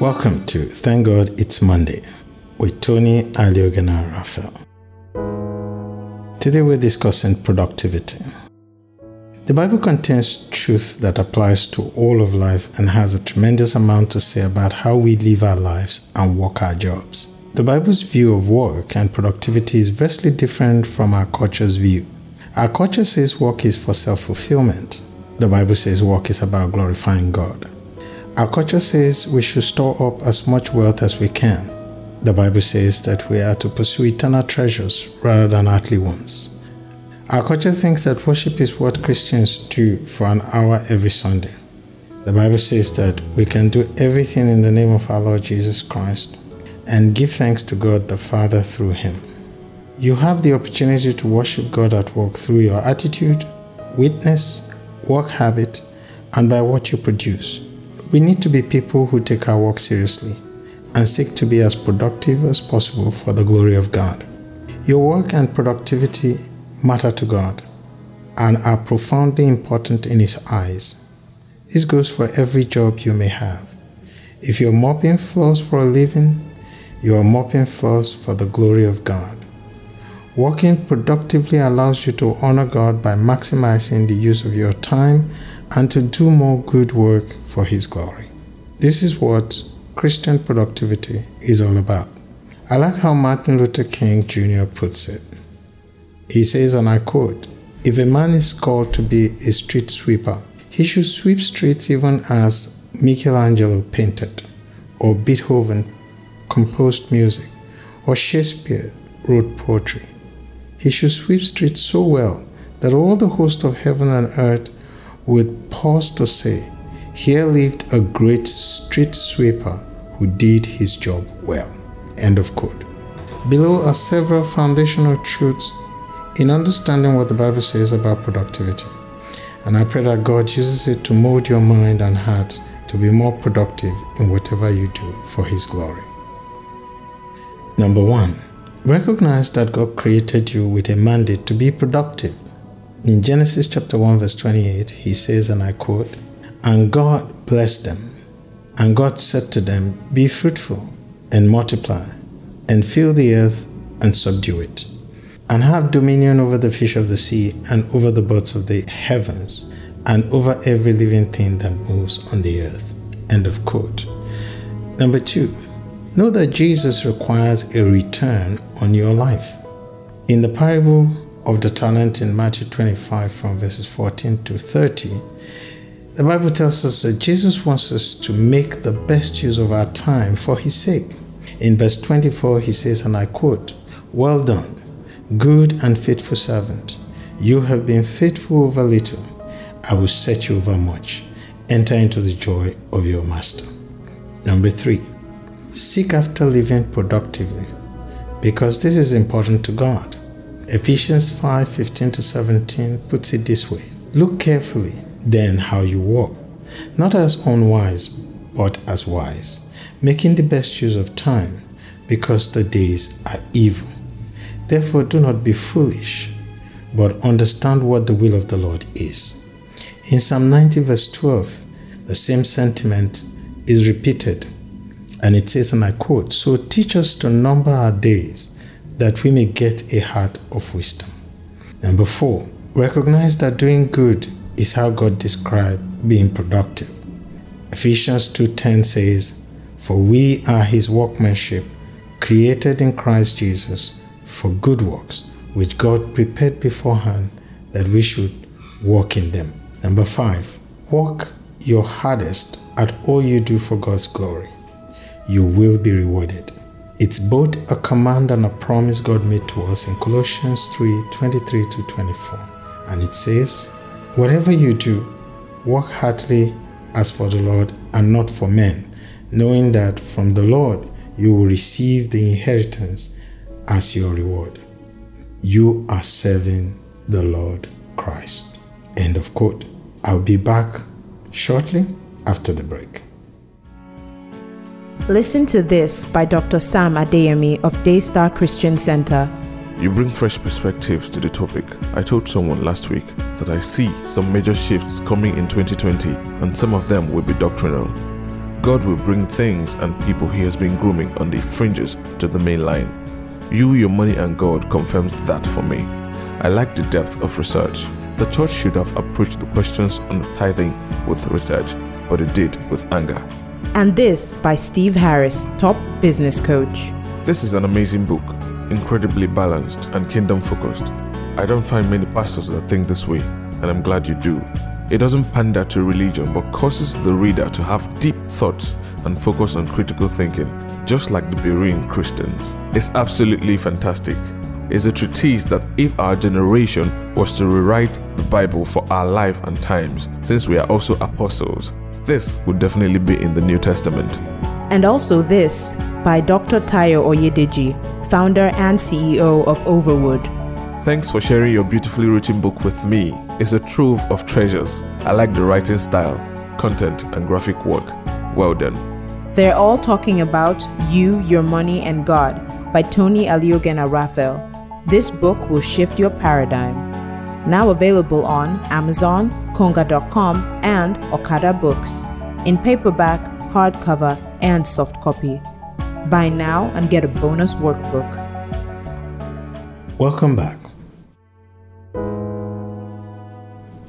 Welcome to Thank God It's Monday with Tony Aliogana Raphael. Today we're discussing productivity. The Bible contains truth that applies to all of life and has a tremendous amount to say about how we live our lives and work our jobs. The Bible's view of work and productivity is vastly different from our culture's view. Our culture says work is for self fulfillment. The Bible says work is about glorifying God. Our culture says we should store up as much wealth as we can. The Bible says that we are to pursue eternal treasures rather than earthly ones. Our culture thinks that worship is what Christians do for an hour every Sunday. The Bible says that we can do everything in the name of our Lord Jesus Christ and give thanks to God the Father through him. You have the opportunity to worship God at work through your attitude, witness, work habit, and by what you produce. We need to be people who take our work seriously and seek to be as productive as possible for the glory of God. Your work and productivity matter to God and are profoundly important in His eyes. This goes for every job you may have. If you're mopping floors for a living, you are mopping floors for the glory of God. Working productively allows you to honor God by maximizing the use of your time and to do more good work for His glory. This is what Christian productivity is all about. I like how Martin Luther King Jr. puts it. He says, and I quote, If a man is called to be a street sweeper, he should sweep streets even as Michelangelo painted, or Beethoven composed music, or Shakespeare wrote poetry. He should sweep streets so well that all the host of heaven and earth would pause to say, Here lived a great street sweeper who did his job well. End of quote. Below are several foundational truths in understanding what the Bible says about productivity. And I pray that God uses it to mold your mind and heart to be more productive in whatever you do for His glory. Number one, recognize that God created you with a mandate to be productive. In Genesis chapter 1, verse 28, he says, and I quote, And God blessed them, and God said to them, Be fruitful, and multiply, and fill the earth, and subdue it, and have dominion over the fish of the sea, and over the birds of the heavens, and over every living thing that moves on the earth. End of quote. Number two, know that Jesus requires a return on your life. In the parable of the talent in Matthew 25 from verses 14 to 30, the Bible tells us that Jesus wants us to make the best use of our time for his sake. In verse 24, he says, and I quote, Well done, good and faithful servant. You have been faithful over little. I will set you over much. Enter into the joy of your master. Number three, seek after living productively because this is important to God. Ephesians 5 15 to 17 puts it this way Look carefully then how you walk, not as unwise, but as wise, making the best use of time, because the days are evil. Therefore, do not be foolish, but understand what the will of the Lord is. In Psalm 90, verse 12, the same sentiment is repeated, and it says, and I quote, So teach us to number our days that we may get a heart of wisdom. Number four, recognize that doing good is how God described being productive. Ephesians 2:10 says, "For we are his workmanship, created in Christ Jesus for good works, which God prepared beforehand that we should walk in them." Number 5, work your hardest at all you do for God's glory. You will be rewarded. It's both a command and a promise God made to us in Colossians 3 23 to 24. And it says, Whatever you do, work heartily as for the Lord and not for men, knowing that from the Lord you will receive the inheritance as your reward. You are serving the Lord Christ. End of quote. I'll be back shortly after the break. Listen to this by Dr. Sam Adeyemi of Daystar Christian Center. You bring fresh perspectives to the topic. I told someone last week that I see some major shifts coming in 2020, and some of them will be doctrinal. God will bring things and people He has been grooming on the fringes to the main line. You, your money, and God confirms that for me. I like the depth of research. The church should have approached the questions on tithing with research, but it did with anger. And this by Steve Harris, top business coach. This is an amazing book, incredibly balanced and kingdom focused. I don't find many pastors that think this way, and I'm glad you do. It doesn't pander to religion, but causes the reader to have deep thoughts and focus on critical thinking, just like the Berean Christians. It's absolutely fantastic. It's a treatise that, if our generation was to rewrite the Bible for our life and times, since we are also apostles, this would definitely be in the New Testament. And also this by Dr. Tayo Oyedeji, founder and CEO of Overwood. Thanks for sharing your beautifully written book with me. It's a trove of treasures. I like the writing style, content, and graphic work. Well done. They're all talking about You, Your Money, and God by Tony Aliogena Raphael. This book will shift your paradigm. Now available on Amazon, Konga.com, and Okada Books in paperback, hardcover, and soft copy. Buy now and get a bonus workbook. Welcome back.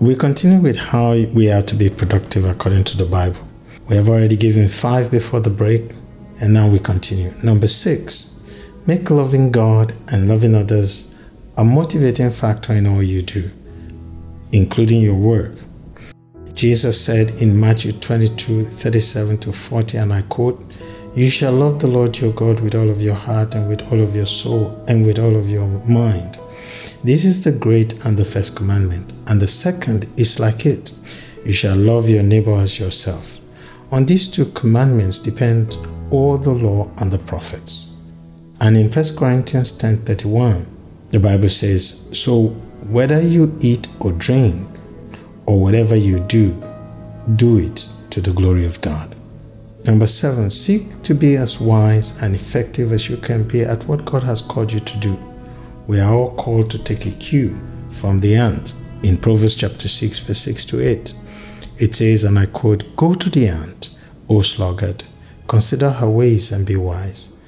We continue with how we are to be productive according to the Bible. We have already given five before the break, and now we continue. Number six, make loving God and loving others a motivating factor in all you do, including your work. Jesus said in Matthew 22 37 to 40, and I quote, You shall love the Lord your God with all of your heart and with all of your soul and with all of your mind. This is the great and the first commandment, and the second is like it you shall love your neighbor as yourself. On these two commandments depend all the law and the prophets. And in 1 Corinthians 10:31, the Bible says, "So whether you eat or drink or whatever you do, do it to the glory of God." Number 7, seek to be as wise and effective as you can be at what God has called you to do. We are all called to take a cue from the ant in Proverbs chapter 6 verse 6 to 8. It says, and I quote, Go to the ant, O sluggard, consider her ways and be wise.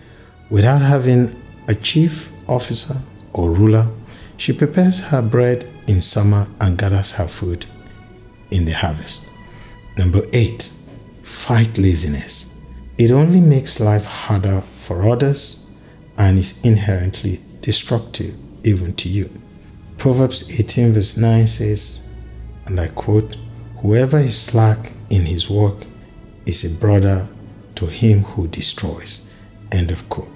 Without having a chief officer or ruler, she prepares her bread in summer and gathers her food in the harvest. Number eight, fight laziness. It only makes life harder for others and is inherently destructive even to you. Proverbs 18, verse 9 says, and I quote, Whoever is slack in his work is a brother to him who destroys. End of quote.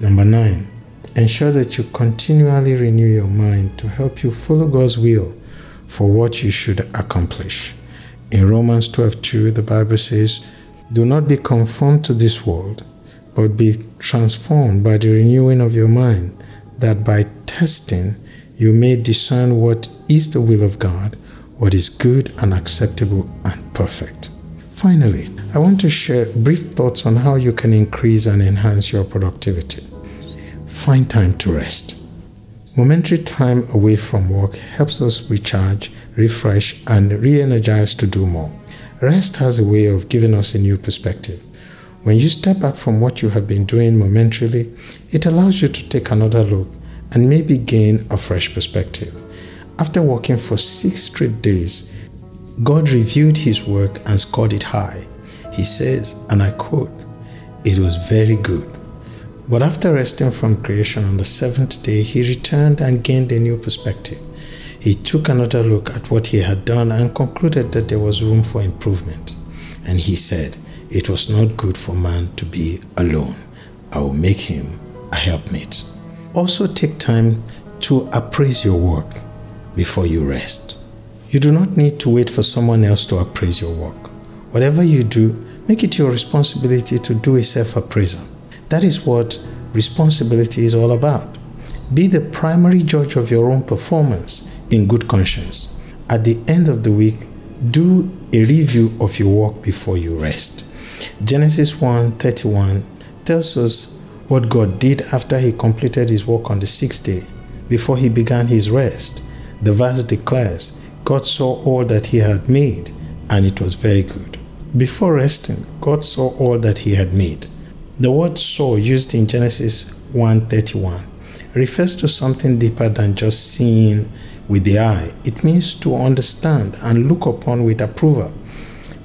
Number nine, ensure that you continually renew your mind to help you follow God's will for what you should accomplish. In Romans 12 2, the Bible says, Do not be conformed to this world, but be transformed by the renewing of your mind, that by testing you may discern what is the will of God, what is good and acceptable and perfect. Finally, I want to share brief thoughts on how you can increase and enhance your productivity. Find time to rest. Momentary time away from work helps us recharge, refresh, and re energize to do more. Rest has a way of giving us a new perspective. When you step back from what you have been doing momentarily, it allows you to take another look and maybe gain a fresh perspective. After working for six straight days, God reviewed his work and scored it high. He says, and I quote, It was very good. But after resting from creation on the seventh day, he returned and gained a new perspective. He took another look at what he had done and concluded that there was room for improvement. And he said, It was not good for man to be alone. I will make him a helpmate. Also, take time to appraise your work before you rest. You do not need to wait for someone else to appraise your work. Whatever you do, make it your responsibility to do a self appraisal. That is what responsibility is all about. Be the primary judge of your own performance in good conscience. At the end of the week, do a review of your work before you rest. Genesis 1:31 tells us what God did after he completed his work on the sixth day, before he began his rest. The verse declares, God saw all that he had made, and it was very good. Before resting, God saw all that he had made. The word saw used in Genesis 1:31 refers to something deeper than just seeing with the eye. It means to understand and look upon with approval.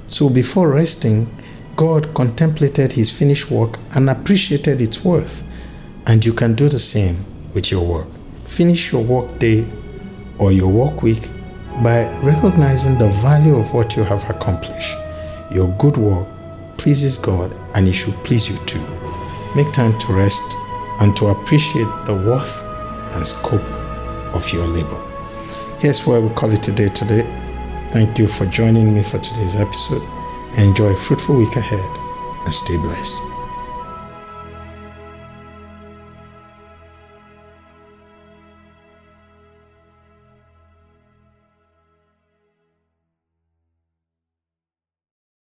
So before resting, God contemplated his finished work and appreciated its worth. And you can do the same with your work. Finish your work day or your work week by recognizing the value of what you have accomplished. Your good work pleases God and it should please you too. Make time to rest and to appreciate the worth and scope of your labor. Here's where we call it today today. Thank you for joining me for today's episode. Enjoy a fruitful week ahead and stay blessed.